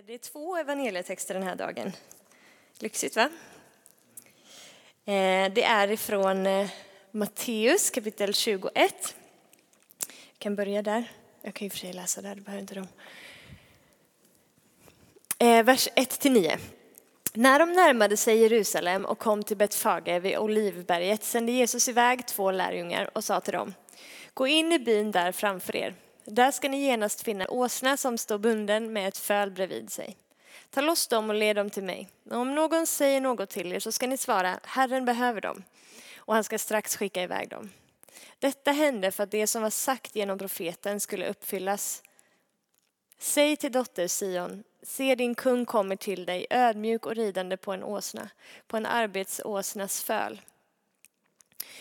Eh, det är två evangelietexter den här dagen. Lyxigt va? Eh, det är ifrån eh, Matteus kapitel 21. Jag kan börja där. Jag kan ju för sig läsa där, det behöver inte de. Vers 1-9. När de närmade sig Jerusalem och kom till Betfage vid Olivberget sände Jesus iväg två lärjungar och sa till dem, gå in i byn där framför er. Där ska ni genast finna en åsna som står bunden med ett föl bredvid sig. Ta loss dem och led dem till mig. Och om någon säger något till er så ska ni svara, Herren behöver dem. Och han ska strax skicka iväg dem. Detta hände för att det som var sagt genom profeten skulle uppfyllas. Säg till dotter Sion, se din kung kommer till dig ödmjuk och ridande på en åsna, på en arbetsåsnas föl.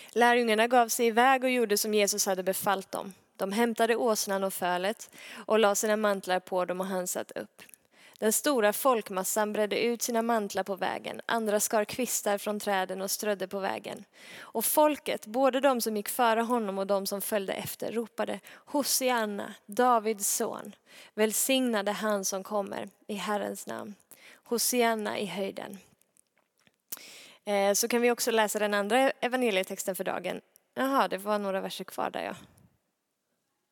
Lärjungarna gav sig iväg och gjorde som Jesus hade befallt dem. De hämtade åsnan och fölet och lade sina mantlar på dem och han satt upp. Den stora folkmassan bredde ut sina mantlar på vägen, andra skar kvistar från träden och strödde på vägen. Och folket, både de som gick före honom och de som följde efter, ropade Hosianna, Davids son. Välsignade han som kommer i Herrens namn. Hosianna i höjden. Eh, så kan vi också läsa den andra evangelietexten för dagen. Jaha, det var några verser kvar där ja.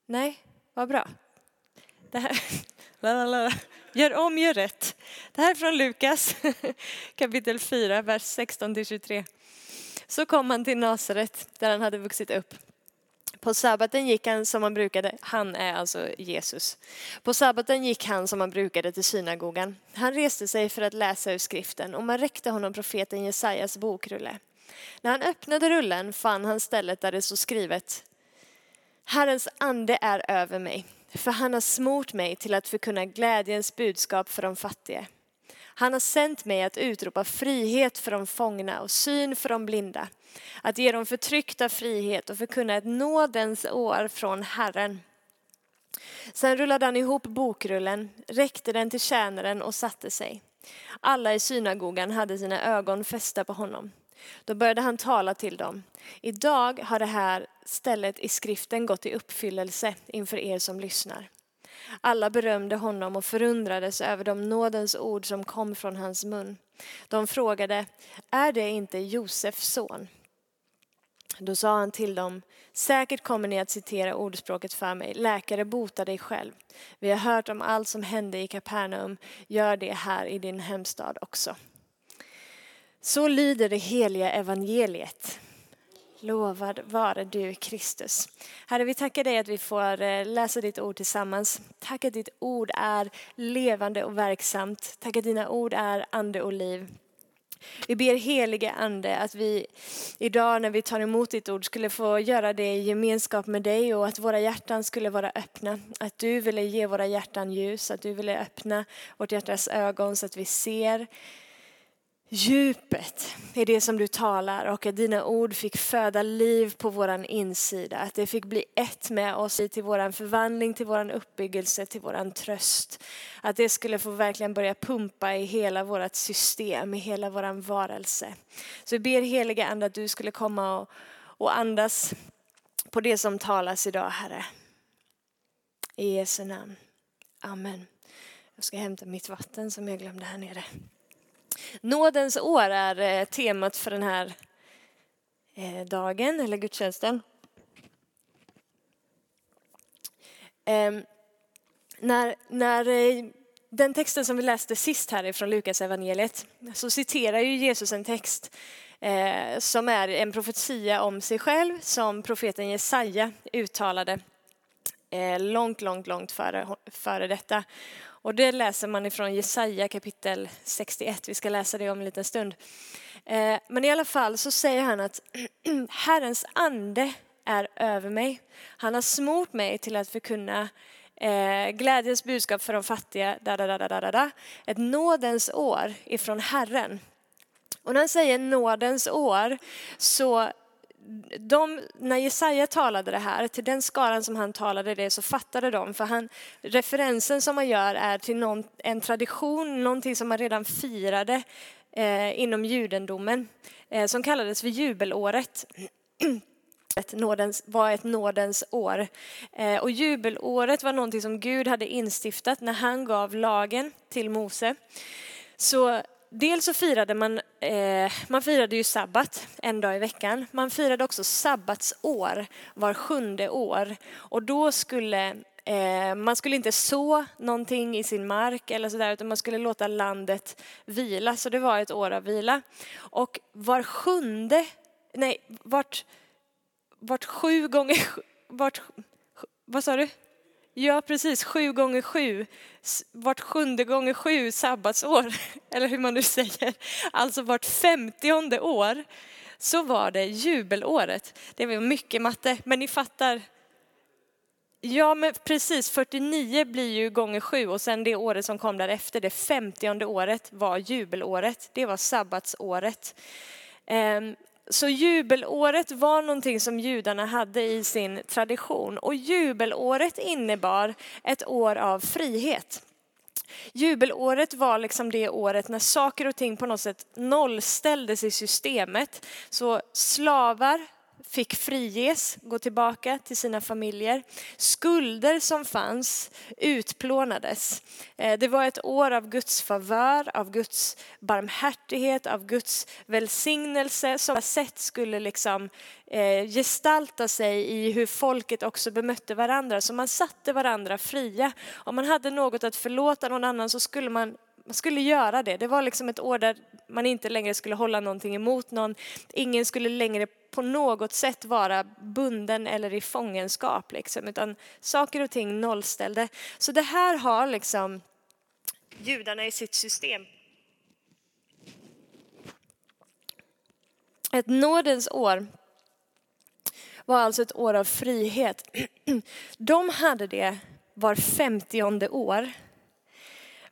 Nej, vad bra. Det här, gör om, gör rätt. Det här är från Lukas kapitel 4, vers 16-23. Så kom han till Nasaret där han hade vuxit upp. På sabbaten gick han som han brukade, han är alltså Jesus. På sabbaten gick han som han brukade till synagogan. Han reste sig för att läsa ur skriften och man räckte honom profeten Jesajas bokrulle. När han öppnade rullen fann han stället där det stod skrivet Herrens ande är över mig, för han har smort mig till att förkunna glädjens budskap för de fattiga. Han har sänt mig att utropa frihet för de fångna och syn för de blinda, att ge de förtryckta frihet och förkunna ett nådens år från Herren. Sen rullade han ihop bokrullen, räckte den till tjänaren och satte sig. Alla i synagogan hade sina ögon fästa på honom. Då började han tala till dem. Idag har det här stället i skriften gått i uppfyllelse inför er som lyssnar. Alla berömde honom och förundrades över de nådens ord som kom från hans mun. De frågade, är det inte Josefs son? Då sa han till dem, säkert kommer ni att citera ordspråket för mig, läkare bota dig själv. Vi har hört om allt som hände i Kapernaum, gör det här i din hemstad också. Så lyder det heliga evangeliet. Lovad vare du Kristus. Herre, vi tackar dig att vi får eh, läsa ditt ord tillsammans. Tack att ditt ord är levande och verksamt. Tack att dina ord är ande och liv. Vi ber helige ande att vi idag när vi tar emot ditt ord skulle få göra det i gemenskap med dig och att våra hjärtan skulle vara öppna. Att du ville ge våra hjärtan ljus, att du ville öppna vårt hjärtas ögon så att vi ser djupet i det som du talar och att dina ord fick föda liv på våran insida. Att det fick bli ett med oss till våran förvandling, till våran uppbyggelse, till våran tröst. Att det skulle få verkligen börja pumpa i hela vårt system, i hela våran varelse. Så vi ber heliga Ande att du skulle komma och, och andas på det som talas idag, Herre. I Jesu namn. Amen. Jag ska hämta mitt vatten som jag glömde här nere. Nådens år är eh, temat för den här eh, dagen, eller gudstjänsten. Ehm, när, när eh, den texten som vi läste sist här från Lukas evangeliet så citerar ju Jesus en text som är en profetia om sig själv som profeten Jesaja uttalade långt, långt, långt före, före detta. Och det läser man ifrån Jesaja kapitel 61. Vi ska läsa det om en liten stund. Eh, men i alla fall så säger han att Herrens ande är över mig. Han har smort mig till att förkunna eh, glädjens budskap för de fattiga. Da, da, da, da, da, Ett nådens år ifrån Herren. Och när han säger nådens år så de, när Jesaja talade det här, till den skaran som han talade det så fattade de, för han, referensen som man gör är till någon, en tradition, någonting som man redan firade eh, inom judendomen, eh, som kallades för jubelåret. nådens, var ett nådens år. Eh, och jubelåret var någonting som Gud hade instiftat när han gav lagen till Mose. Så dels så firade man, eh, man firade ju sabbat en dag i veckan. Man firade också sabbatsår var sjunde år. Och då skulle eh, man skulle inte så någonting i sin mark eller sådär utan man skulle låta landet vila. Så det var ett år av vila. Och var sjunde, nej, vart, vart sju gånger, vart, vad sa du? Ja, precis. Sju gånger sju. Vart sjunde gånger sju sabbatsår, eller hur man nu säger. Alltså vart femtionde år så var det jubelåret. Det var mycket matte, men ni fattar. Ja, men precis. 49 blir ju gånger sju och sen det året som kom därefter, det femtionde året, var jubelåret. Det var sabbatsåret. Ehm, så jubelåret var någonting som judarna hade i sin tradition och jubelåret innebar ett år av frihet. Jubelåret var liksom det året när saker och ting på något sätt nollställdes i systemet. Så slavar fick friges, gå tillbaka till sina familjer. Skulder som fanns utplånades. Eh, det var ett år av Guds favör, av Guds barmhärtighet, av Guds välsignelse som på sätt skulle liksom eh, gestalta sig i hur folket också bemötte varandra. Så man satte varandra fria. Om man hade något att förlåta någon annan så skulle man man skulle göra det. Det var liksom ett år där man inte längre skulle hålla någonting emot någon. Ingen skulle längre på något sätt vara bunden eller i fångenskap, liksom, utan saker och ting nollställde. Så det här har liksom judarna i sitt system. Ett nådens år var alltså ett år av frihet. De hade det var femtionde år.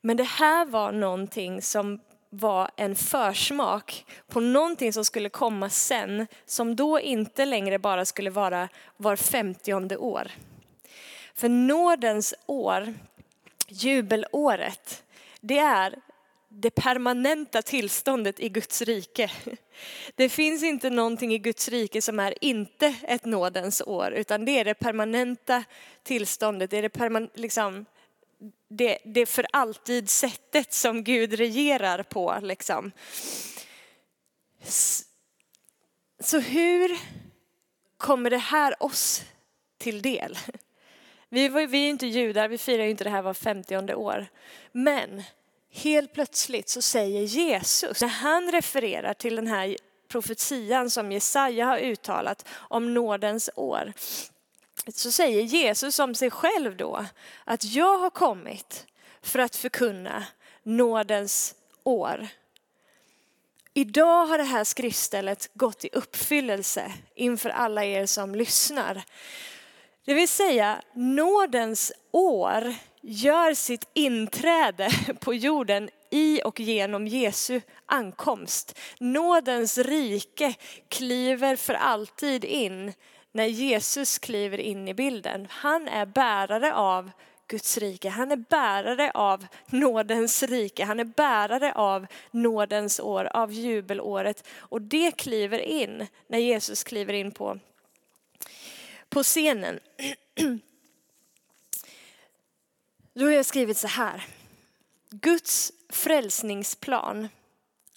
Men det här var någonting som var en försmak på någonting som skulle komma sen, som då inte längre bara skulle vara var femtionde år. För nådens år, jubelåret, det är det permanenta tillståndet i Guds rike. Det finns inte någonting i Guds rike som är inte ett nådens år, utan det är det permanenta tillståndet, det är det perman liksom, det, det för alltid sättet som Gud regerar på. Liksom. Så hur kommer det här oss till del? Vi, vi är inte judar, vi firar ju inte det här var femtionde år. Men helt plötsligt så säger Jesus, när han refererar till den här profetian som Jesaja har uttalat om nådens år, så säger Jesus om sig själv då att jag har kommit för att förkunna nådens år. Idag har det här skriftstället gått i uppfyllelse inför alla er som lyssnar. Det vill säga nådens år gör sitt inträde på jorden i och genom Jesu ankomst. Nådens rike kliver för alltid in när Jesus kliver in i bilden. Han är bärare av Guds rike. Han är bärare av nådens rike. Han är bärare av nådens år, av jubelåret. Och det kliver in när Jesus kliver in på, på scenen. Då har jag skrivit så här. Guds frälsningsplan,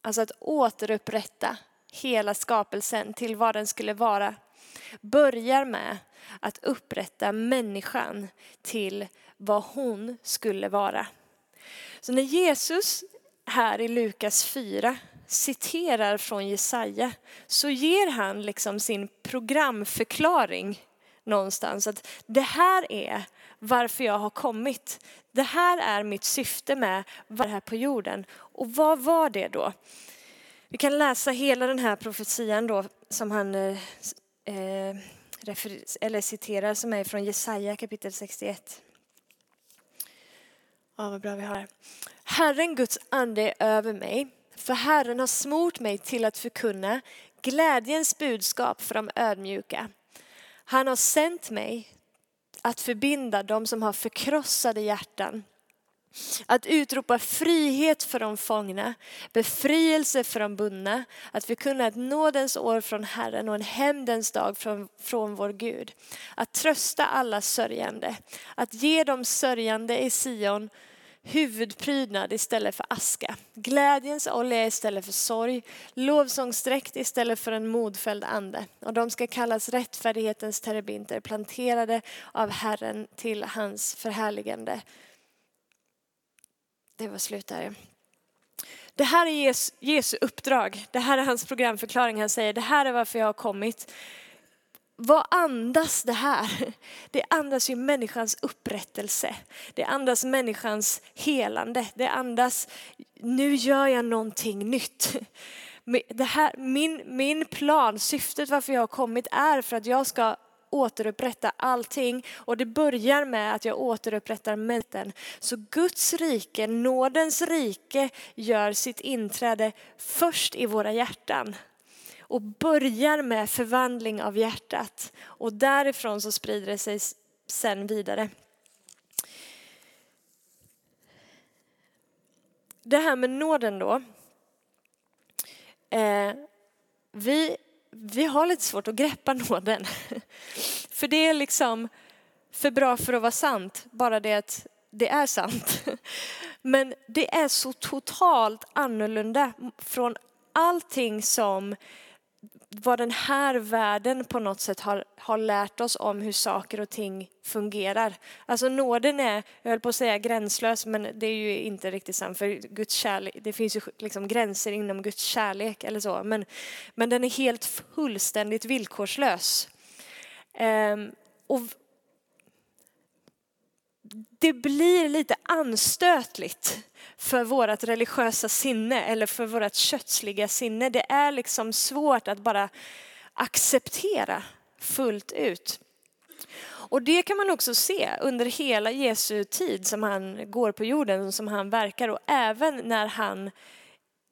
alltså att återupprätta hela skapelsen till vad den skulle vara börjar med att upprätta människan till vad hon skulle vara. Så när Jesus här i Lukas 4 citerar från Jesaja så ger han liksom sin programförklaring någonstans. Att det här är varför jag har kommit. Det här är mitt syfte med att vara här på jorden. Och vad var det då? Vi kan läsa hela den här profetian då som han eh, eh, eller citerar som är från Jesaja kapitel 61. Ja, vad bra vi har. Herren Guds ande är över mig, för Herren har smort mig till att förkunna glädjens budskap för de ödmjuka. Han har sänt mig att förbinda de som har förkrossade hjärtan, att utropa frihet för de fångna, befrielse för de bundna, att förkunna ett nådens år från Herren och en hämndens dag från, från vår Gud. Att trösta alla sörjande, att ge de sörjande i Sion huvudprydnad istället för aska, glädjens olja istället för sorg, lovsångsdräkt istället för en modfälld ande. Och de ska kallas rättfärdighetens terebinter, planterade av Herren till hans förhärligande. Det var slut där. Det här är Jesu, Jesu uppdrag. Det här är hans programförklaring. Han säger det här är varför jag har kommit. Vad andas det här? Det andas ju människans upprättelse. Det andas människans helande. Det andas, nu gör jag någonting nytt. Det här, min, min plan, syftet varför jag har kommit är för att jag ska återupprätta allting och det börjar med att jag återupprättar mälten. Så Guds rike, nådens rike, gör sitt inträde först i våra hjärtan och börjar med förvandling av hjärtat och därifrån så sprider det sig sen vidare. Det här med nåden då. Eh, vi vi har lite svårt att greppa nåden. För det är liksom för bra för att vara sant, bara det att det är sant. Men det är så totalt annorlunda från allting som vad den här världen på något sätt har, har lärt oss om hur saker och ting fungerar. Alltså nåden är, jag höll på att säga gränslös, men det är ju inte riktigt sant för Guds kärlek, det finns ju liksom gränser inom Guds kärlek eller så, men, men den är helt fullständigt villkorslös. Ehm, och det blir lite anstötligt för vårt religiösa sinne eller för vårt kötsliga sinne. Det är liksom svårt att bara acceptera fullt ut. Och det kan man också se under hela Jesu tid som han går på jorden, som han verkar och även när han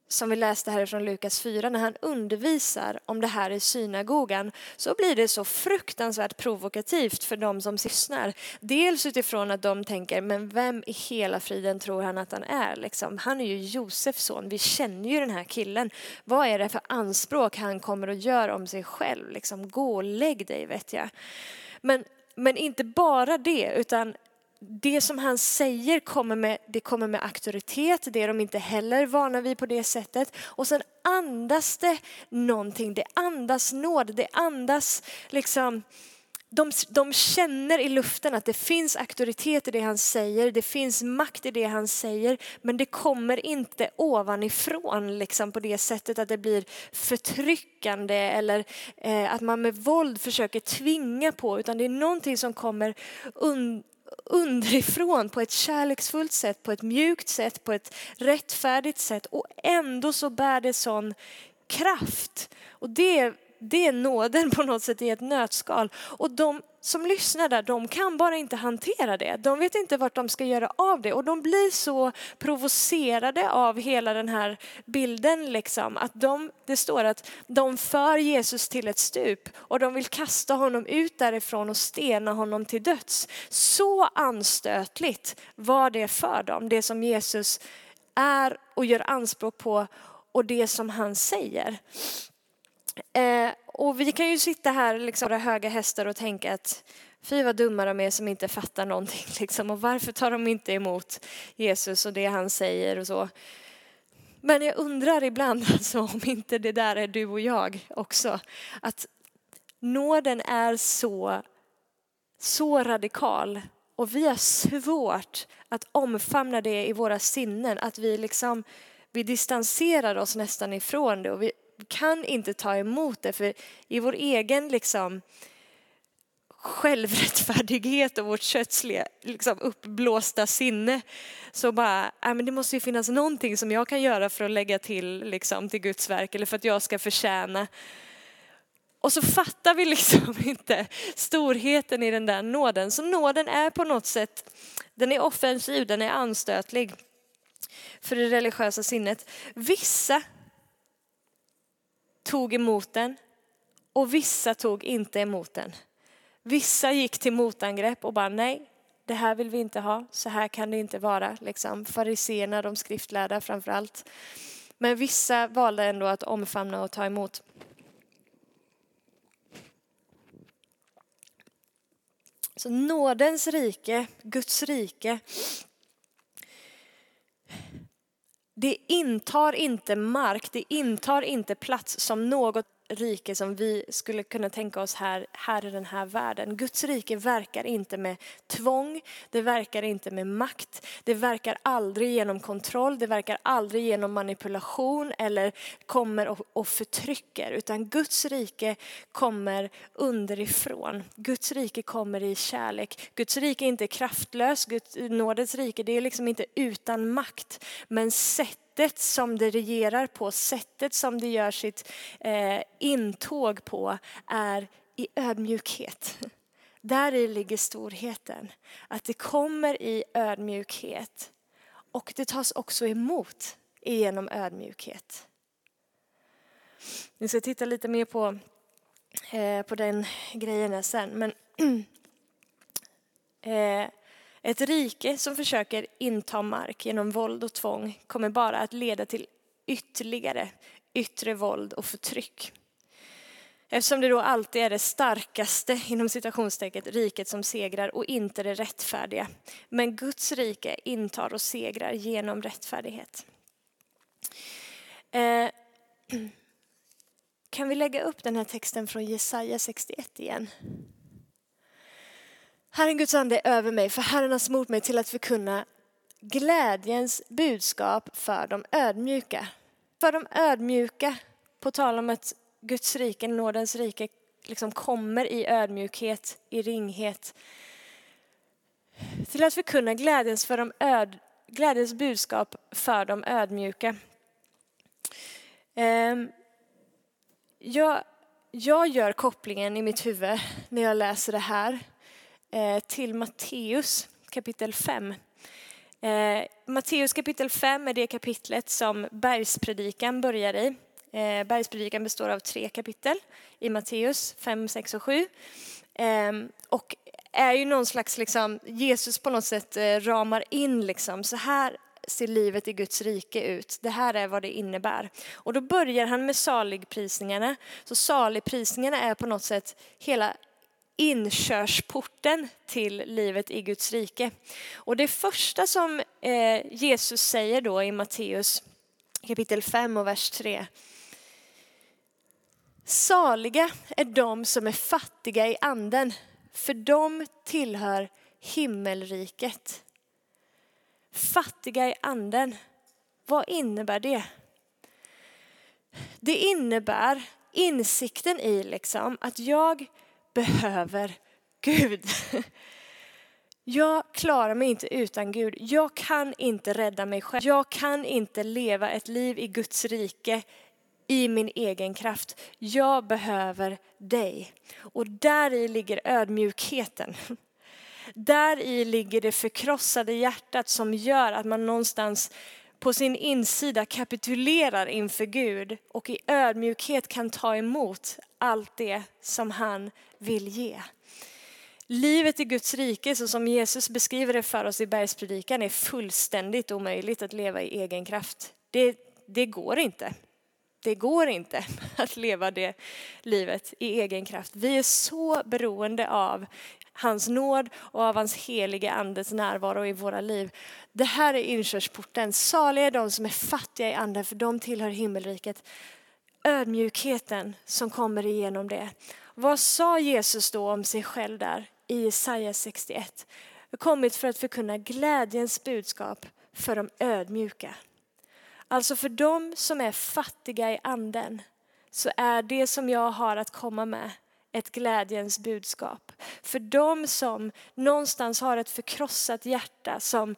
som vi läste härifrån Lukas 4, när han undervisar om det här i synagogan så blir det så fruktansvärt provokativt för de som lyssnar. Dels utifrån att de tänker, men vem i hela friden tror han att han är? Liksom, han är ju Josefs son, vi känner ju den här killen. Vad är det för anspråk han kommer att göra om sig själv? Liksom, gå och lägg dig vet jag. Men, men inte bara det, utan det som han säger kommer med, det kommer med auktoritet, det är de inte heller vana vid på det sättet. Och sen andas det någonting, det andas nåd, det andas liksom de, de känner i luften att det finns auktoritet i det han säger, det finns makt i det han säger, men det kommer inte ovanifrån liksom på det sättet att det blir förtryckande eller eh, att man med våld försöker tvinga på, utan det är någonting som kommer un, underifrån på ett kärleksfullt sätt, på ett mjukt sätt, på ett rättfärdigt sätt och ändå så bär det sån kraft. Och det, det är nåden på något sätt i ett nötskal. Och de som lyssnar där, de kan bara inte hantera det. De vet inte vart de ska göra av det och de blir så provocerade av hela den här bilden liksom att de, det står att de för Jesus till ett stup och de vill kasta honom ut därifrån och stena honom till döds. Så anstötligt var det för dem, det som Jesus är och gör anspråk på och det som han säger. Eh, och vi kan ju sitta här, liksom, våra höga hästar och tänka att fy vad dumma de är som inte fattar någonting. Liksom. Och varför tar de inte emot Jesus och det han säger och så. Men jag undrar ibland alltså, om inte det där är du och jag också. Att nåden är så, så radikal och vi har svårt att omfamna det i våra sinnen. Att vi liksom, vi distanserar oss nästan ifrån det och vi kan inte ta emot det för i vår egen liksom, självrättfärdighet och vårt kötsliga liksom, uppblåsta sinne så bara, äh, men det måste ju finnas någonting som jag kan göra för att lägga till liksom, till Guds verk eller för att jag ska förtjäna. Och så fattar vi liksom inte storheten i den där nåden. Så nåden är på något sätt, den är offensiv, den är anstötlig för det religiösa sinnet. Vissa tog emot den och vissa tog inte emot den. Vissa gick till motangrepp och bara nej, det här vill vi inte ha, så här kan det inte vara. Liksom. Fariséerna, de skriftlärda framför allt. Men vissa valde ändå att omfamna och ta emot. Så nådens rike, Guds rike, det intar inte mark, det intar inte plats som något rike som vi skulle kunna tänka oss här, här i den här världen. Guds rike verkar inte med tvång, det verkar inte med makt, det verkar aldrig genom kontroll, det verkar aldrig genom manipulation eller kommer och, och förtrycker, utan Guds rike kommer underifrån. Guds rike kommer i kärlek. Guds rike är inte kraftlöst, Guds nådens rike det är liksom inte utan makt, men sätt sättet som det regerar på, sättet som det gör sitt eh, intåg på är i ödmjukhet. Där i ligger storheten. Att det kommer i ödmjukhet och det tas också emot genom ödmjukhet. Vi ska titta lite mer på, eh, på den grejen sen. Men eh, ett rike som försöker inta mark genom våld och tvång kommer bara att leda till ytterligare yttre våld och förtryck. Eftersom det då alltid är det starkaste, inom citationstecken, riket som segrar och inte det rättfärdiga. Men Guds rike intar och segrar genom rättfärdighet. Eh, kan vi lägga upp den här texten från Jesaja 61 igen? Herren Guds ande är över mig, för Herren har smort mig till att förkunna glädjens budskap för de ödmjuka. För de ödmjuka, på tal om att Guds rike, nådens rike, liksom kommer i ödmjukhet, i ringhet. Till att förkunna glädjens, för de öd, glädjens budskap för de ödmjuka. Ehm, jag, jag gör kopplingen i mitt huvud när jag läser det här Eh, till Matteus kapitel 5. Eh, Matteus kapitel 5 är det kapitlet som bergspredikan börjar i. Eh, bergspredikan består av tre kapitel i Matteus 5, 6 och 7. Ehm, och är ju någon slags, liksom, Jesus på något sätt ramar in liksom, så här ser livet i Guds rike ut. Det här är vad det innebär. Och då börjar han med saligprisningarna. Så saligprisningarna är på något sätt hela inkörsporten till livet i Guds rike. Och det första som eh, Jesus säger då i Matteus kapitel 5 och vers 3. Saliga är de som är fattiga i anden, för de tillhör himmelriket. Fattiga i anden, vad innebär det? Det innebär insikten i liksom att jag behöver Gud. Jag klarar mig inte utan Gud. Jag kan inte rädda mig själv. Jag kan inte leva ett liv i Guds rike i min egen kraft. Jag behöver dig. Och där i ligger ödmjukheten. Där i ligger det förkrossade hjärtat som gör att man någonstans på sin insida kapitulerar inför Gud och i ödmjukhet kan ta emot allt det som han vill ge. Livet i Guds rike, så som Jesus beskriver det för oss i bergspredikan, är fullständigt omöjligt att leva i egen kraft. Det, det går inte. Det går inte att leva det livet i egen kraft. Vi är så beroende av hans nåd och av hans heliga andes närvaro i våra liv. Det här är inkörsporten. Saliga är de som är fattiga i anden för de tillhör himmelriket. Ödmjukheten som kommer igenom det. Vad sa Jesus då om sig själv där i Jesaja 61? Jag har kommit för att förkunna glädjens budskap för de ödmjuka. Alltså för de som är fattiga i anden så är det som jag har att komma med ett glädjens budskap. För de som någonstans har ett förkrossat hjärta som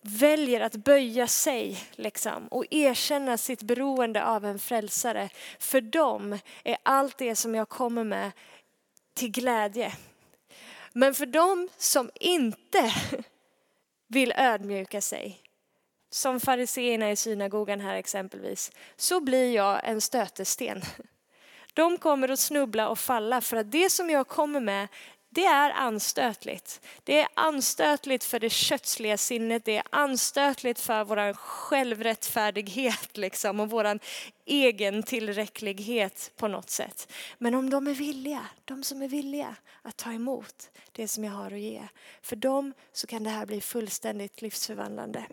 väljer att böja sig liksom, och erkänna sitt beroende av en frälsare. För dem är allt det som jag kommer med till glädje. Men för dem som inte vill ödmjuka sig, som fariseerna i synagogan här exempelvis, så blir jag en stötesten. De kommer att snubbla och falla för att det som jag kommer med det är anstötligt. Det är anstötligt för det kötsliga sinnet, det är anstötligt för vår självrättfärdighet liksom, och vår egen tillräcklighet på något sätt. Men om de är villiga, de som är villiga att ta emot det som jag har att ge, för dem så kan det här bli fullständigt livsförvandlande.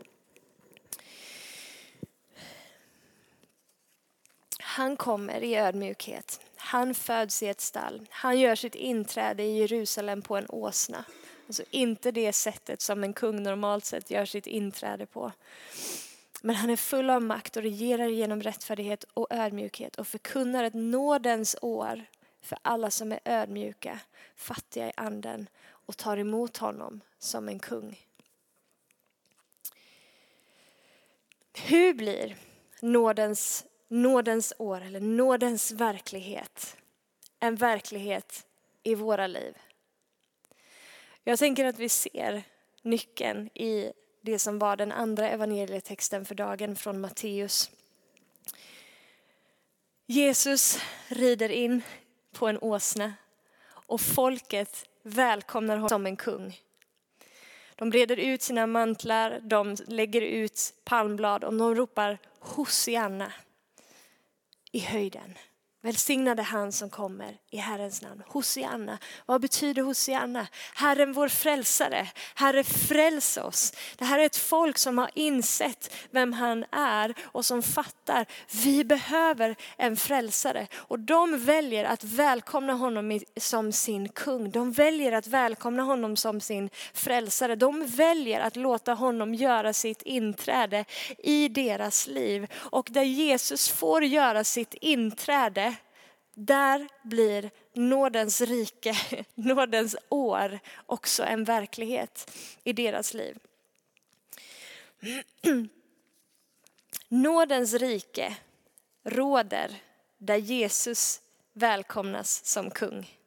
Han kommer i ödmjukhet. Han föds i ett stall. Han gör sitt inträde i Jerusalem på en åsna. Alltså inte det sättet som en kung normalt sett gör sitt inträde på. Men han är full av makt och regerar genom rättfärdighet och ödmjukhet och förkunnar ett nådens år för alla som är ödmjuka, fattiga i anden och tar emot honom som en kung. Hur blir nådens nådens år eller nådens verklighet en verklighet i våra liv. Jag tänker att vi ser nyckeln i det som var den andra evangelietexten för dagen från Matteus. Jesus rider in på en åsna och folket välkomnar honom som en kung. De breder ut sina mantlar, de lägger ut palmblad och de ropar Hosianna i höjden. Välsignade han som kommer i Herrens namn. Hosianna. Vad betyder Hosianna? Herren vår frälsare. Herre fräls oss. Det här är ett folk som har insett vem han är och som fattar vi behöver en frälsare. Och de väljer att välkomna honom som sin kung. De väljer att välkomna honom som sin frälsare. De väljer att låta honom göra sitt inträde i deras liv. Och där Jesus får göra sitt inträde där blir nådens rike, nådens år också en verklighet i deras liv. Nådens rike råder där Jesus välkomnas som kung.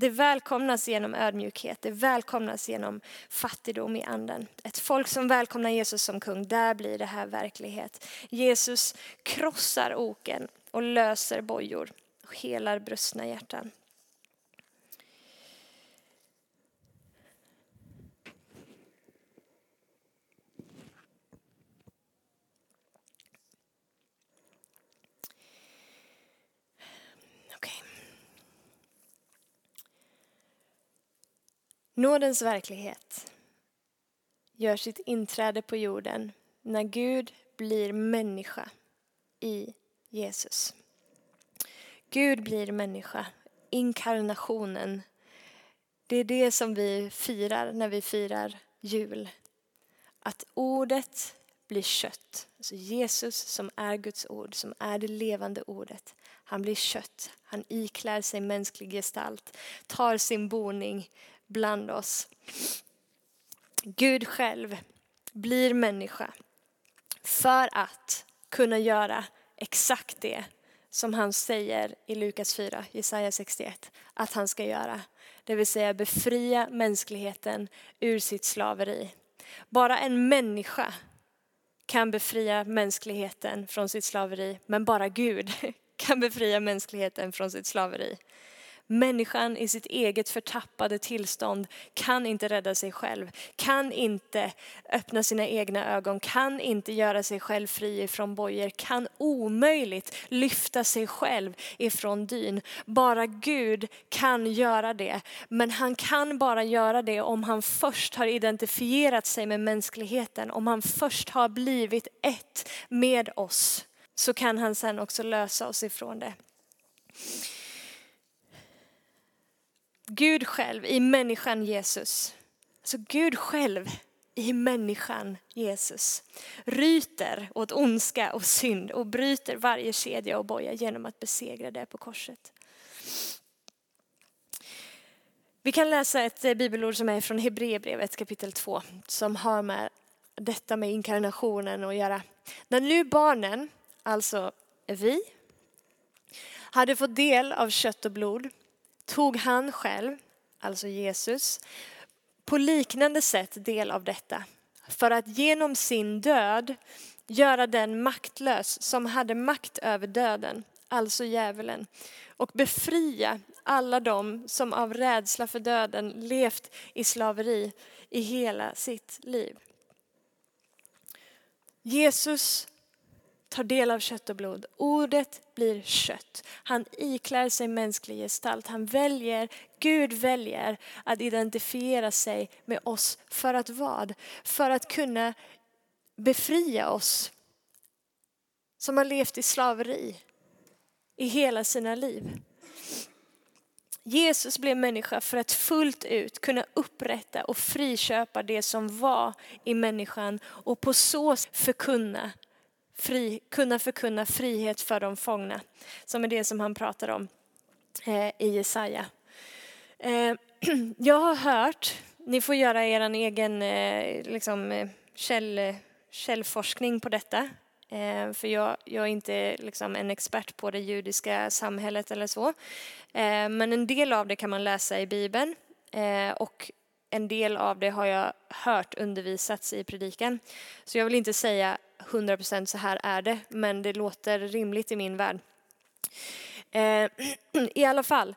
Det välkomnas genom ödmjukhet, det välkomnas genom fattigdom i anden. Ett folk som välkomnar Jesus som kung, där blir det här verklighet. Jesus krossar oken och löser bojor och helar brustna hjärtan. Nådens verklighet gör sitt inträde på jorden när Gud blir människa i Jesus. Gud blir människa, inkarnationen. Det är det som vi firar när vi firar jul. Att ordet blir kött. Alltså Jesus som är Guds ord, som är det levande ordet. Han blir kött, han iklär sig mänsklig gestalt, tar sin boning bland oss. Gud själv blir människa för att kunna göra exakt det som han säger i Lukas 4, Jesaja 61, att han ska göra. Det vill säga befria mänskligheten ur sitt slaveri. Bara en människa kan befria mänskligheten från sitt slaveri, men bara Gud kan befria mänskligheten från sitt slaveri. Människan i sitt eget förtappade tillstånd kan inte rädda sig själv, kan inte öppna sina egna ögon, kan inte göra sig själv fri ifrån bojor, kan omöjligt lyfta sig själv ifrån dyn. Bara Gud kan göra det. Men han kan bara göra det om han först har identifierat sig med mänskligheten, om han först har blivit ett med oss så kan han sen också lösa oss ifrån det. Gud själv i människan Jesus. Alltså Gud själv i människan Jesus ryter åt ondska och synd och bryter varje kedja och boja genom att besegra det på korset. Vi kan läsa ett eh, bibelord som är från Hebreerbrevet kapitel 2 som har med detta med inkarnationen att göra. När nu barnen, alltså vi, hade fått del av kött och blod tog han själv, alltså Jesus, på liknande sätt del av detta för att genom sin död göra den maktlös som hade makt över döden, alltså djävulen, och befria alla dem som av rädsla för döden levt i slaveri i hela sitt liv. Jesus tar del av kött och blod. Ordet blir kött. Han iklär sig mänsklig gestalt. Han väljer, Gud väljer att identifiera sig med oss. För att vad? För att kunna befria oss som har levt i slaveri i hela sina liv. Jesus blev människa för att fullt ut kunna upprätta och friköpa det som var i människan och på så sätt förkunna, fri, kunna förkunna frihet för de fångna. Som är det som han pratar om eh, i Jesaja. Eh, jag har hört, ni får göra er egen eh, liksom, eh, käll, källforskning på detta. Eh, för jag, jag, är inte liksom en expert på det judiska samhället eller så. Eh, men en del av det kan man läsa i Bibeln. Eh, och en del av det har jag hört undervisats i predikan. Så jag vill inte säga 100% så här är det, men det låter rimligt i min värld. Eh, I alla fall,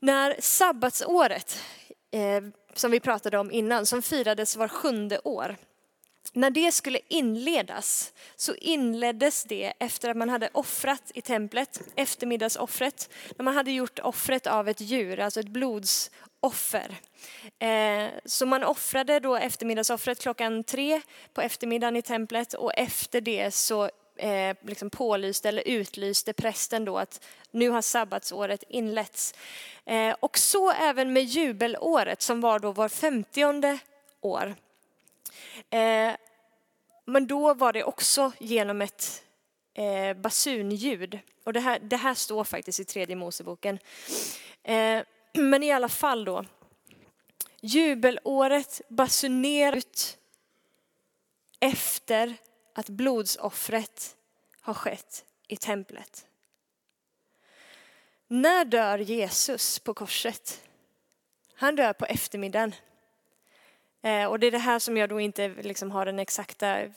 när sabbatsåret, eh, som vi pratade om innan, som firades var sjunde år, när det skulle inledas så inleddes det efter att man hade offrat i templet, eftermiddagsoffret, när man hade gjort offret av ett djur, alltså ett blodsoffer. Eh, så man offrade då eftermiddagsoffret klockan tre på eftermiddagen i templet och efter det så eh, liksom pålyste eller utlyste prästen då att nu har sabbatsåret inletts. Eh, och så även med jubelåret som var då var femtionde år. Eh, men då var det också genom ett eh, basunljud. Och det här, det här står faktiskt i tredje Moseboken. Eh, men i alla fall då. Jubelåret basunerar ut efter att blodsoffret har skett i templet. När dör Jesus på korset? Han dör på eftermiddagen. Eh, och det är det här som jag då inte liksom har den exakta eh,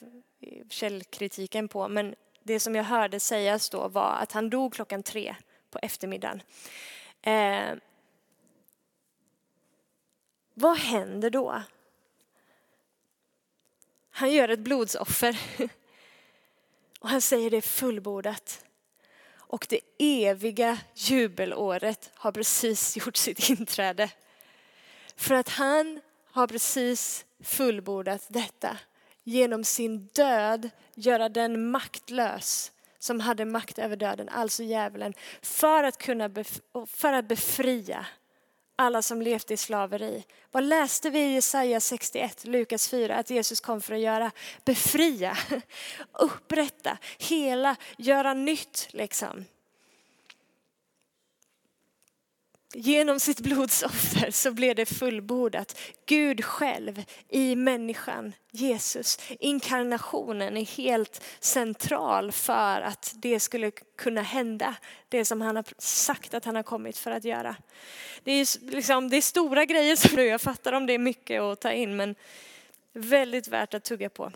källkritiken på. Men det som jag hörde sägas då var att han dog klockan tre på eftermiddagen. Eh, vad händer då? Han gör ett blodsoffer. Och han säger det är fullbordat. Och det eviga jubelåret har precis gjort sitt inträde. För att han har precis fullbordat detta. Genom sin död göra den maktlös som hade makt över döden, alltså djävulen, för att kunna för att befria alla som levde i slaveri. Vad läste vi i Jesaja 61, Lukas 4, att Jesus kom för att göra? Befria, upprätta, hela, göra nytt liksom. Genom sitt blodsoffer så blev det fullbordat. Gud själv i människan, Jesus. Inkarnationen är helt central för att det skulle kunna hända. Det som han har sagt att han har kommit för att göra. Det är, liksom, det är stora grejer som nu, jag fattar om det är mycket att ta in men väldigt värt att tugga på.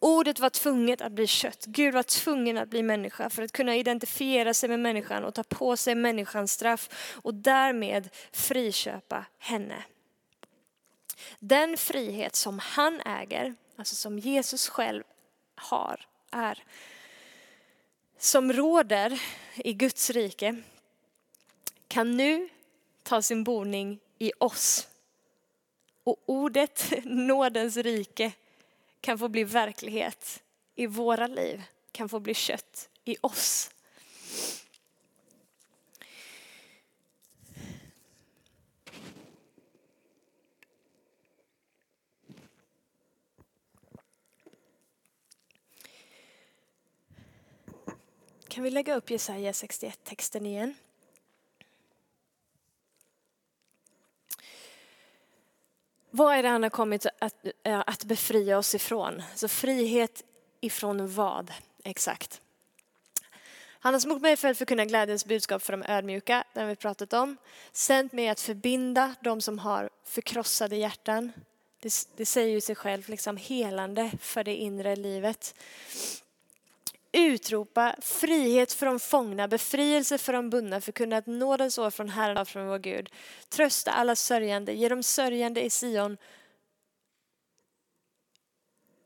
Ordet var tvunget att bli kött. Gud var tvungen att bli människa för att kunna identifiera sig med människan och ta på sig människans straff och därmed friköpa henne. Den frihet som han äger, alltså som Jesus själv har, är, som råder i Guds rike, kan nu ta sin boning i oss. Och ordet nådens rike kan få bli verklighet i våra liv, kan få bli kött i oss. Kan vi lägga upp Jesaja 61-texten igen? Vad är det han har kommit att, eh, att befria oss ifrån? Så frihet ifrån vad exakt? Han har smort mig för att förkunna glädjens budskap för de ödmjuka, det har vi pratat om. Sänt mig att förbinda de som har förkrossade hjärtan. Det, det säger ju sig själv, liksom helande för det inre livet utropa frihet för de fångna, befrielse för de bundna, förkunna att nådens år från Herren och från vår Gud. Trösta alla sörjande, ge dem sörjande i Sion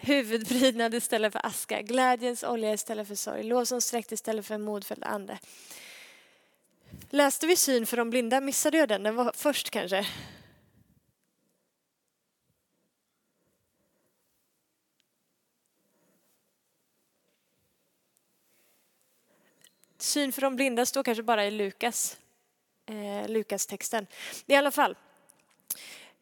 huvudprydnad istället för aska, glädjens olja istället för sorg, lovsångsdräkt istället för en modfälld ande. Läste vi syn för de blinda? Missade jag den? Den var först kanske. Syn för de blinda står kanske bara i Lukas, eh, Lukas texten. I alla fall,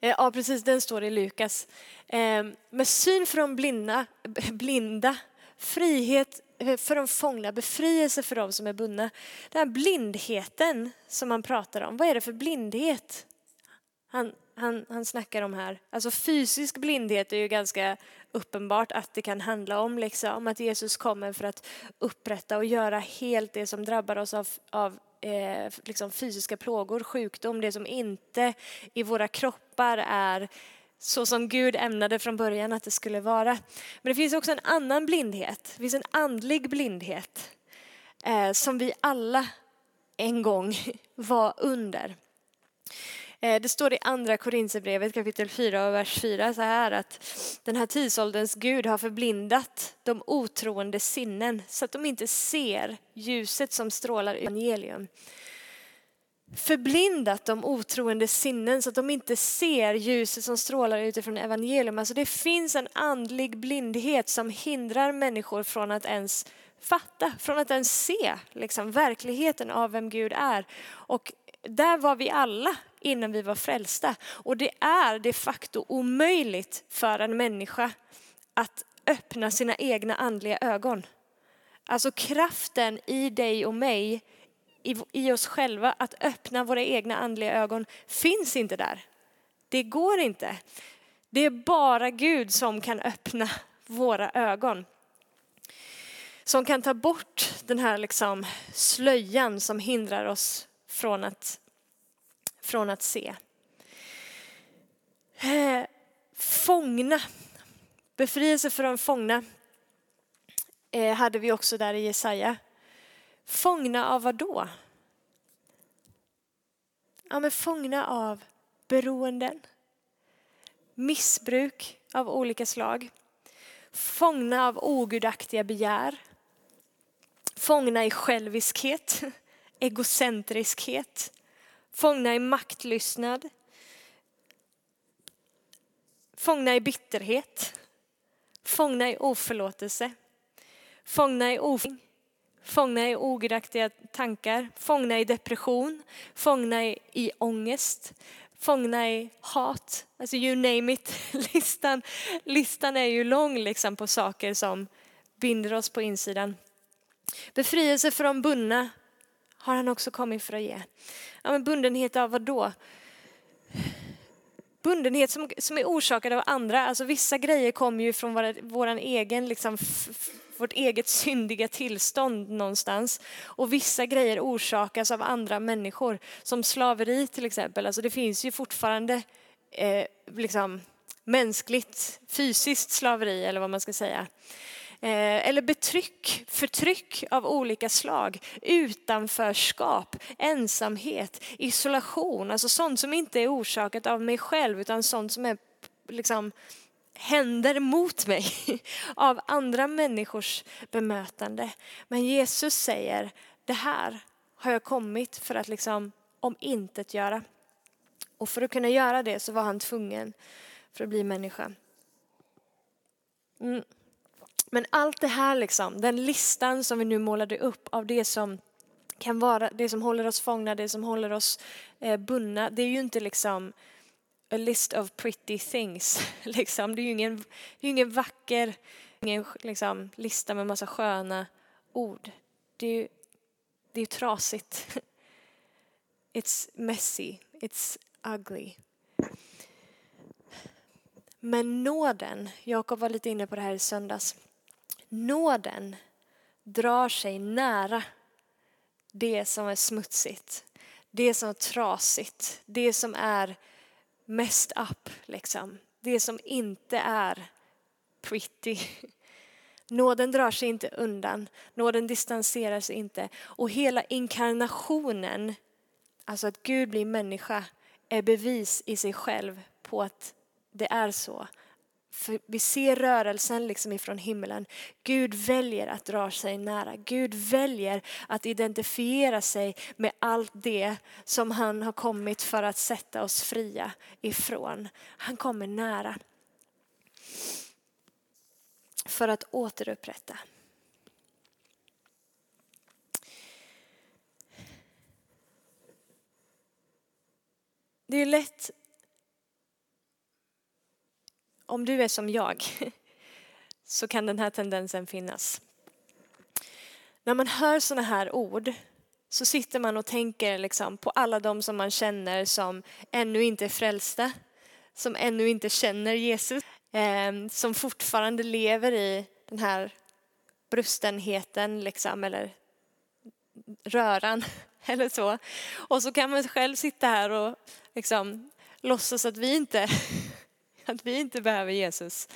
eh, ja precis den står i Lukas. Eh, med syn för de blinda, blinda, frihet eh, för de fångna, befrielse för de som är bundna. Den här blindheten som man pratar om, vad är det för blindhet? Han, han, han snackar om här. Alltså fysisk blindhet är ju ganska uppenbart att det kan handla om, liksom, att Jesus kommer för att upprätta och göra helt det som drabbar oss av, av eh, liksom fysiska plågor, sjukdom, det som inte i våra kroppar är så som Gud ämnade från början att det skulle vara. Men det finns också en annan blindhet, det finns en andlig blindhet eh, som vi alla en gång var under. Eh, det står i andra Korinthierbrevet kapitel 4 och vers 4 så här att den här tidsålderns Gud har förblindat de otroende sinnen så att de inte ser ljuset som strålar ur evangelium. Förblindat de otroende sinnen så att de inte ser ljuset som strålar utifrån evangelium. Alltså det finns en andlig blindhet som hindrar människor från att ens fatta, från att ens se liksom, verkligheten av vem Gud är. Och där var vi alla innan vi var frälsta. Och det är de facto omöjligt för en människa att öppna sina egna andliga ögon. Alltså kraften i dig och mig, i, i oss själva, att öppna våra egna andliga ögon finns inte där. Det går inte. Det är bara Gud som kan öppna våra ögon. Som kan ta bort den här liksom slöjan som hindrar oss från att från att se. Eh, fångna. Befrielse för de fångna eh, hade vi också där i Jesaja. Fångna av vad då? Ja, men fångna av beroenden, missbruk av olika slag, fångna av ogudaktiga begär, fångna i själviskhet, egocentriskhet, fångna i maktlystnad, fångna i bitterhet, fångna i oförlåtelse, fångna i ofing, fångna i ogudaktiga tankar, fångna i depression, fångna i, i ångest, fångna i hat. Alltså you name it. Listan, listan är ju lång liksom på saker som binder oss på insidan. Befrielse för de bundna har han också kommit för att ge. Ja, men bundenhet av vad då? Bundenhet som, som är orsakad av andra. Alltså vissa grejer kommer ju från vår, våran egen, liksom, vårt eget syndiga tillstånd någonstans. Och vissa grejer orsakas av andra människor. Som slaveri till exempel. Alltså det finns ju fortfarande eh, liksom, mänskligt, fysiskt slaveri eller vad man ska säga. Eh, eller betryck, förtryck av olika slag, utanförskap, ensamhet, isolation, alltså sånt som inte är orsakat av mig själv utan sånt som är liksom händer mot mig av andra människors bemötande. Men Jesus säger, det här har jag kommit för att liksom om intet göra. Och för att kunna göra det så var han tvungen för att bli människa. Mm. Men allt det här, liksom, den listan som vi nu målade upp av det som kan vara det som håller oss fångna, det som håller oss eh, bundna. Det är ju inte liksom a list of pretty things. Liksom. Det är ju ingen, det är ingen vacker ingen, liksom, lista med massa sköna ord. Det är ju det är trasigt. It's messy, it's ugly. Men nåden, Jakob var lite inne på det här i söndags. Nåden drar sig nära det som är smutsigt, det som är trasigt, det som är mest up, liksom. Det som inte är pretty. Nåden drar sig inte undan, nåden distanserar sig inte. Och hela inkarnationen, alltså att Gud blir människa, är bevis i sig själv på att det är så. För vi ser rörelsen liksom ifrån himlen. Gud väljer att dra sig nära. Gud väljer att identifiera sig med allt det som han har kommit för att sätta oss fria ifrån. Han kommer nära. För att återupprätta. Det är lätt om du är som jag så kan den här tendensen finnas. När man hör sådana här ord så sitter man och tänker liksom på alla de som man känner som ännu inte är frälsta, som ännu inte känner Jesus, eh, som fortfarande lever i den här brustenheten liksom, eller röran eller så. Och så kan man själv sitta här och liksom låtsas att vi inte att vi inte behöver Jesus.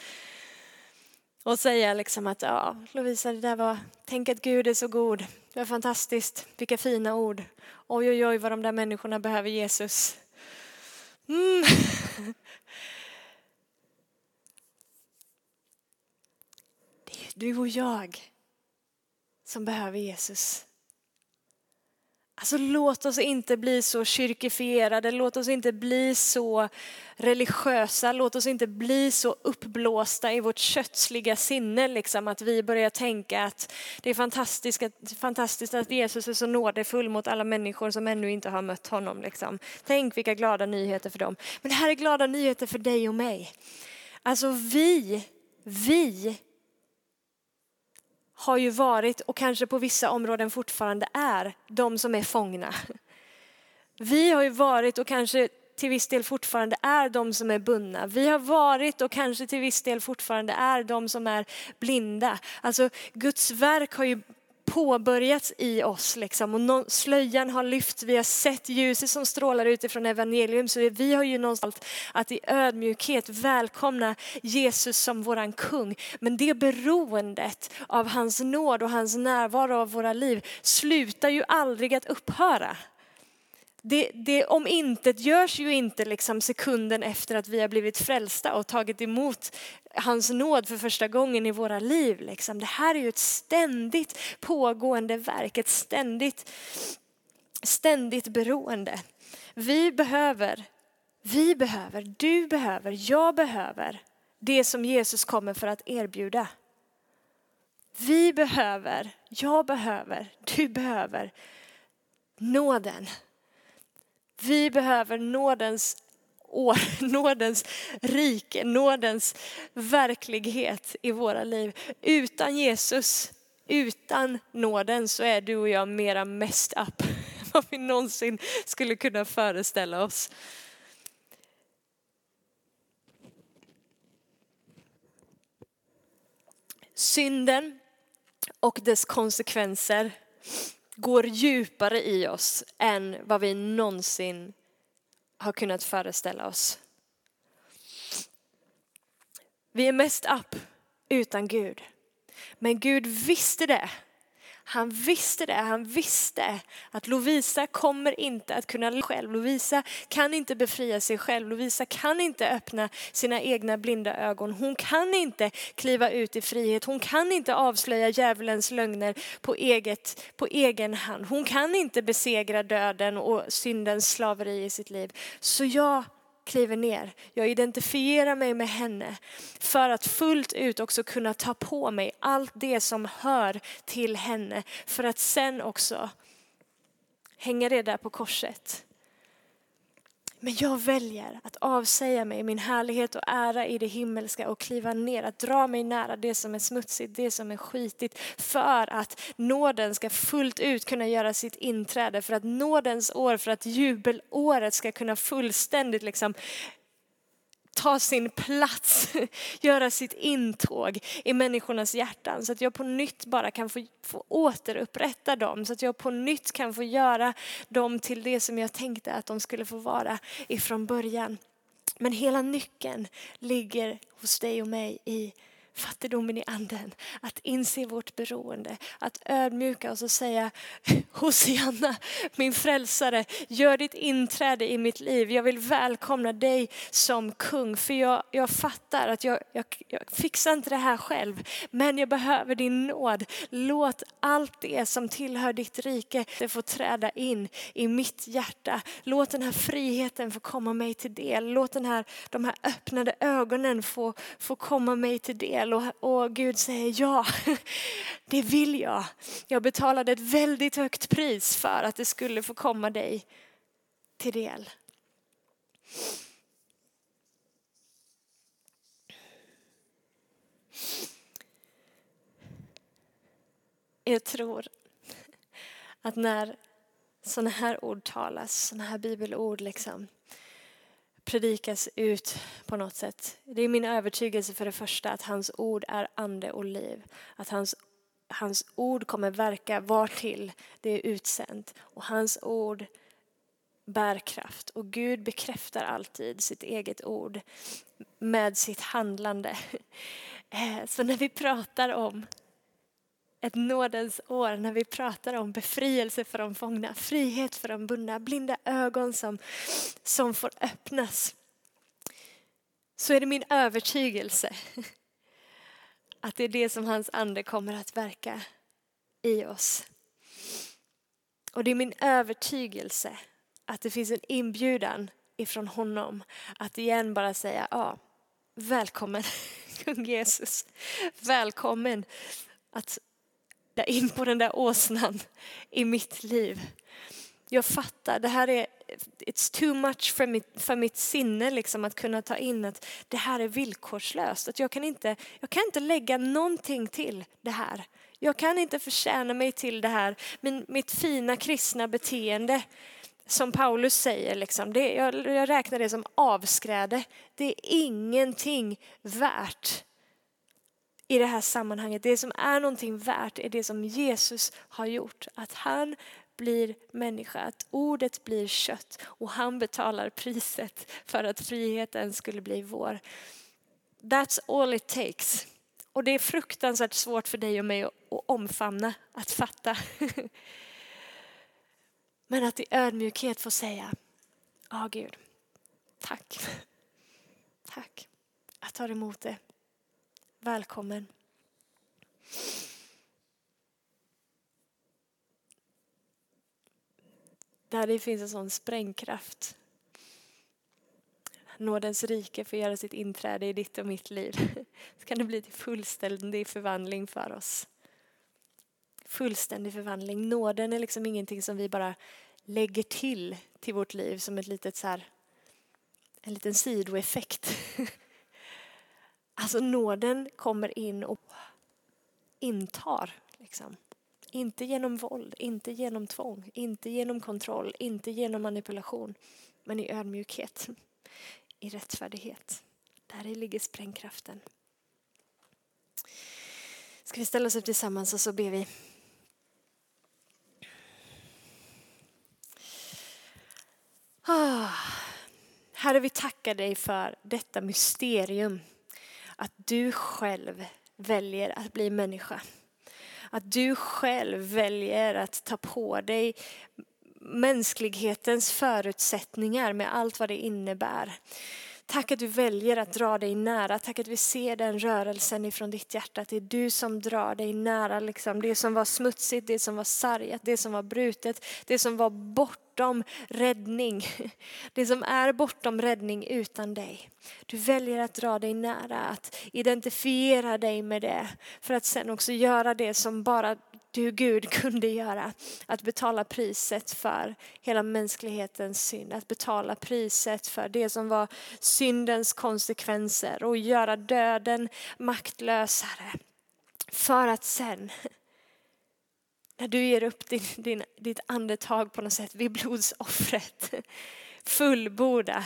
Och säga liksom att ja, Lovisa, det där var, tänk att Gud är så god. Det var fantastiskt, vilka fina ord. Oj, oj, oj vad de där människorna behöver Jesus. Mm. Det är du och jag som behöver Jesus. Alltså låt oss inte bli så kyrkifierade, låt oss inte bli så religiösa, låt oss inte bli så uppblåsta i vårt kötsliga sinne liksom att vi börjar tänka att det är fantastiskt att, fantastiskt att Jesus är så nådefull mot alla människor som ännu inte har mött honom. Liksom. Tänk vilka glada nyheter för dem. Men det här är glada nyheter för dig och mig. Alltså vi, vi har ju varit och kanske på vissa områden fortfarande är de som är fångna. Vi har ju varit och kanske till viss del fortfarande är de som är bundna. Vi har varit och kanske till viss del fortfarande är de som är blinda. Alltså Guds verk har ju påbörjats i oss liksom och slöjan har lyft. Vi har sett ljuset som strålar utifrån evangelium så vi har ju någonstans att i ödmjukhet välkomna Jesus som våran kung. Men det beroendet av hans nåd och hans närvaro av våra liv slutar ju aldrig att upphöra det, det om intet görs ju inte liksom sekunden efter att vi har blivit frälsta och tagit emot hans nåd för första gången i våra liv. Liksom. Det här är ju ett ständigt pågående verk, ett ständigt, ständigt beroende. Vi behöver, vi behöver, du behöver, jag behöver det som Jesus kommer för att erbjuda. Vi behöver, jag behöver, du behöver nåden vi behöver nådens år, nådens rike, nådens verklighet i våra liv. Utan Jesus, utan nåden så är du och jag mera messed up än vad vi någonsin skulle kunna föreställa oss. Synden och dess konsekvenser går djupare i oss än vad vi någonsin har kunnat föreställa oss. Vi är mest upp utan Gud. Men Gud visste det han visste det, han visste att Lovisa kommer inte att kunna själv. Lovisa kan inte befria sig själv. Lovisa kan inte öppna sina egna blinda ögon. Hon kan inte kliva ut i frihet. Hon kan inte avslöja djävulens lögner på, eget, på egen hand. Hon kan inte besegra döden och syndens slaveri i sitt liv. Så jag kliver ner. Jag identifierar mig med henne för att fullt ut också kunna ta på mig allt det som hör till henne för att sen också hänga det där på korset. Men jag väljer att avsäga mig min härlighet och ära i det himmelska och kliva ner, att dra mig nära det som är smutsigt, det som är skitigt för att nåden ska fullt ut kunna göra sitt inträde, för att nådens år, för att jubelåret ska kunna fullständigt liksom ta sin plats, göra sitt intåg i människornas hjärtan så att jag på nytt bara kan få, få återupprätta dem, så att jag på nytt kan få göra dem till det som jag tänkte att de skulle få vara ifrån början. Men hela nyckeln ligger hos dig och mig i fattigdomen i anden, att inse vårt beroende, att ödmjuka oss och säga Hosianna, min frälsare, gör ditt inträde i mitt liv. Jag vill välkomna dig som kung, för jag, jag fattar att jag, jag, jag fixar inte det här själv, men jag behöver din nåd. Låt allt det som tillhör ditt rike det få träda in i mitt hjärta. Låt den här friheten få komma mig till del. Låt den här, de här öppnade ögonen få, få komma mig till del. Och, och Gud säger ja, det vill jag. Jag betalade ett väldigt högt pris för att det skulle få komma dig till del. Jag tror att när sådana här ord talas, sådana här bibelord liksom predikas ut på något sätt. Det är min övertygelse för det första att hans ord är ande och liv. Att hans, hans ord kommer verka vartill det är utsänt. Och hans ord bär kraft. Och Gud bekräftar alltid sitt eget ord med sitt handlande. Eh, så när vi pratar om ett nådens år när vi pratar om befrielse för de fångna, frihet för de bundna, blinda ögon som, som får öppnas. Så är det min övertygelse att det är det som hans ande kommer att verka i oss. Och det är min övertygelse att det finns en inbjudan ifrån honom att igen bara säga ja, välkommen kung Jesus. Välkommen att där in på den där åsnan i mitt liv. Jag fattar, det här är it's too much för mitt, för mitt sinne liksom att kunna ta in att det här är villkorslöst. Att jag, kan inte, jag kan inte lägga någonting till det här. Jag kan inte förtjäna mig till det här. Min, mitt fina kristna beteende som Paulus säger, liksom, det, jag, jag räknar det som avskräde. Det är ingenting värt i det här sammanhanget. Det som är någonting värt är det som Jesus har gjort. Att han blir människa, att ordet blir kött och han betalar priset för att friheten skulle bli vår. That's all it takes. Och det är fruktansvärt svårt för dig och mig att omfamna, att fatta. Men att i ödmjukhet få säga, ja oh, Gud, tack. Tack. Jag tar emot det. Välkommen. Där det finns en sån sprängkraft. Nådens rike får göra sitt inträde i ditt och mitt liv. Så kan det bli till fullständig förvandling för oss. Fullständig förvandling. Nåden är liksom ingenting som vi bara lägger till till vårt liv som ett litet så här, en liten sidoeffekt. Alltså nåden kommer in och intar. Liksom. Inte genom våld, inte genom tvång, inte genom kontroll, inte genom manipulation. Men i ödmjukhet, i rättfärdighet. Där ligger sprängkraften. Ska vi ställa oss upp tillsammans och så ber vi. Ah. Herre, vi tackar dig för detta mysterium att du själv väljer att bli människa. Att du själv väljer att ta på dig mänsklighetens förutsättningar med allt vad det innebär. Tack att du väljer att dra dig nära. Tack att vi ser den rörelsen ifrån ditt hjärta. Att det är du som drar dig nära. Liksom. Det som var smutsigt, det som var sargat, det som var brutet, det som var bortom räddning. Det som är bortom räddning utan dig. Du väljer att dra dig nära, att identifiera dig med det. För att sen också göra det som bara du Gud kunde göra. Att betala priset för hela mänsklighetens synd. Att betala priset för det som var syndens konsekvenser och göra döden maktlösare. För att sen, när du ger upp din, din, ditt andetag på något sätt vid blodsoffret, fullborda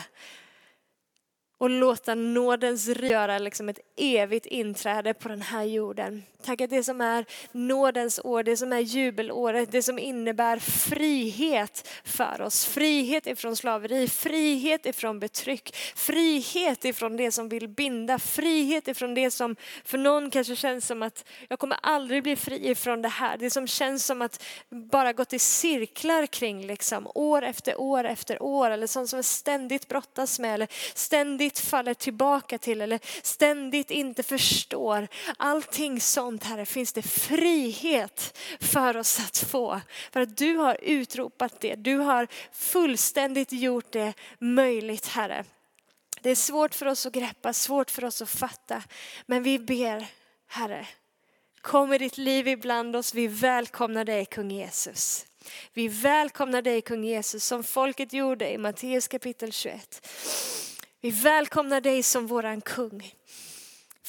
och låta nådens göra liksom ett evigt inträde på den här jorden. Tack att det som är nådens år, det som är jubelåret, det som innebär frihet för oss. Frihet ifrån slaveri, frihet ifrån betryck, frihet ifrån det som vill binda, frihet ifrån det som för någon kanske känns som att jag kommer aldrig bli fri ifrån det här. Det som känns som att bara gått i cirklar kring liksom år efter år efter år eller sånt som jag ständigt brottas med eller ständigt faller tillbaka till eller ständigt inte förstår. Allting sånt Sånt Herre finns det frihet för oss att få. För att du har utropat det. Du har fullständigt gjort det möjligt Herre. Det är svårt för oss att greppa, svårt för oss att fatta. Men vi ber Herre, kom i ditt liv ibland oss. Vi välkomnar dig kung Jesus. Vi välkomnar dig kung Jesus som folket gjorde i Matteus kapitel 21. Vi välkomnar dig som våran kung.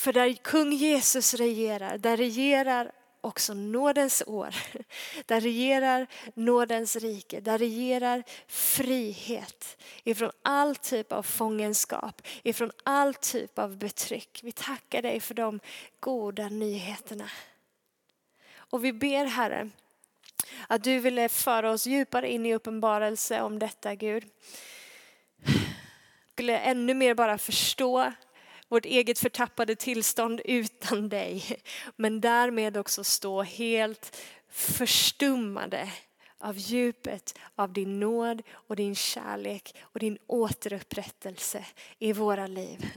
För där kung Jesus regerar, där regerar också nådens år. Där regerar nådens rike, där regerar frihet ifrån all typ av fångenskap, ifrån all typ av betryck. Vi tackar dig för de goda nyheterna. Och vi ber Herre att du ville föra oss djupare in i uppenbarelse om detta Gud. Skulle ännu mer bara förstå vårt eget förtappade tillstånd utan dig. Men därmed också stå helt förstummade av djupet av din nåd och din kärlek och din återupprättelse i våra liv.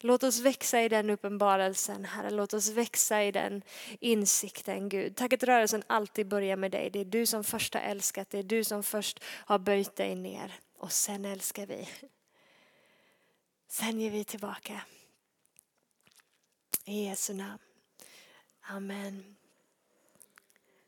Låt oss växa i den uppenbarelsen, Herre. Låt oss växa i den insikten, Gud. Tack att rörelsen alltid börjar med dig. Det är du som först har älskat, det är du som först har böjt dig ner och sen älskar vi. Sen ger vi tillbaka. I Jesu namn. Amen.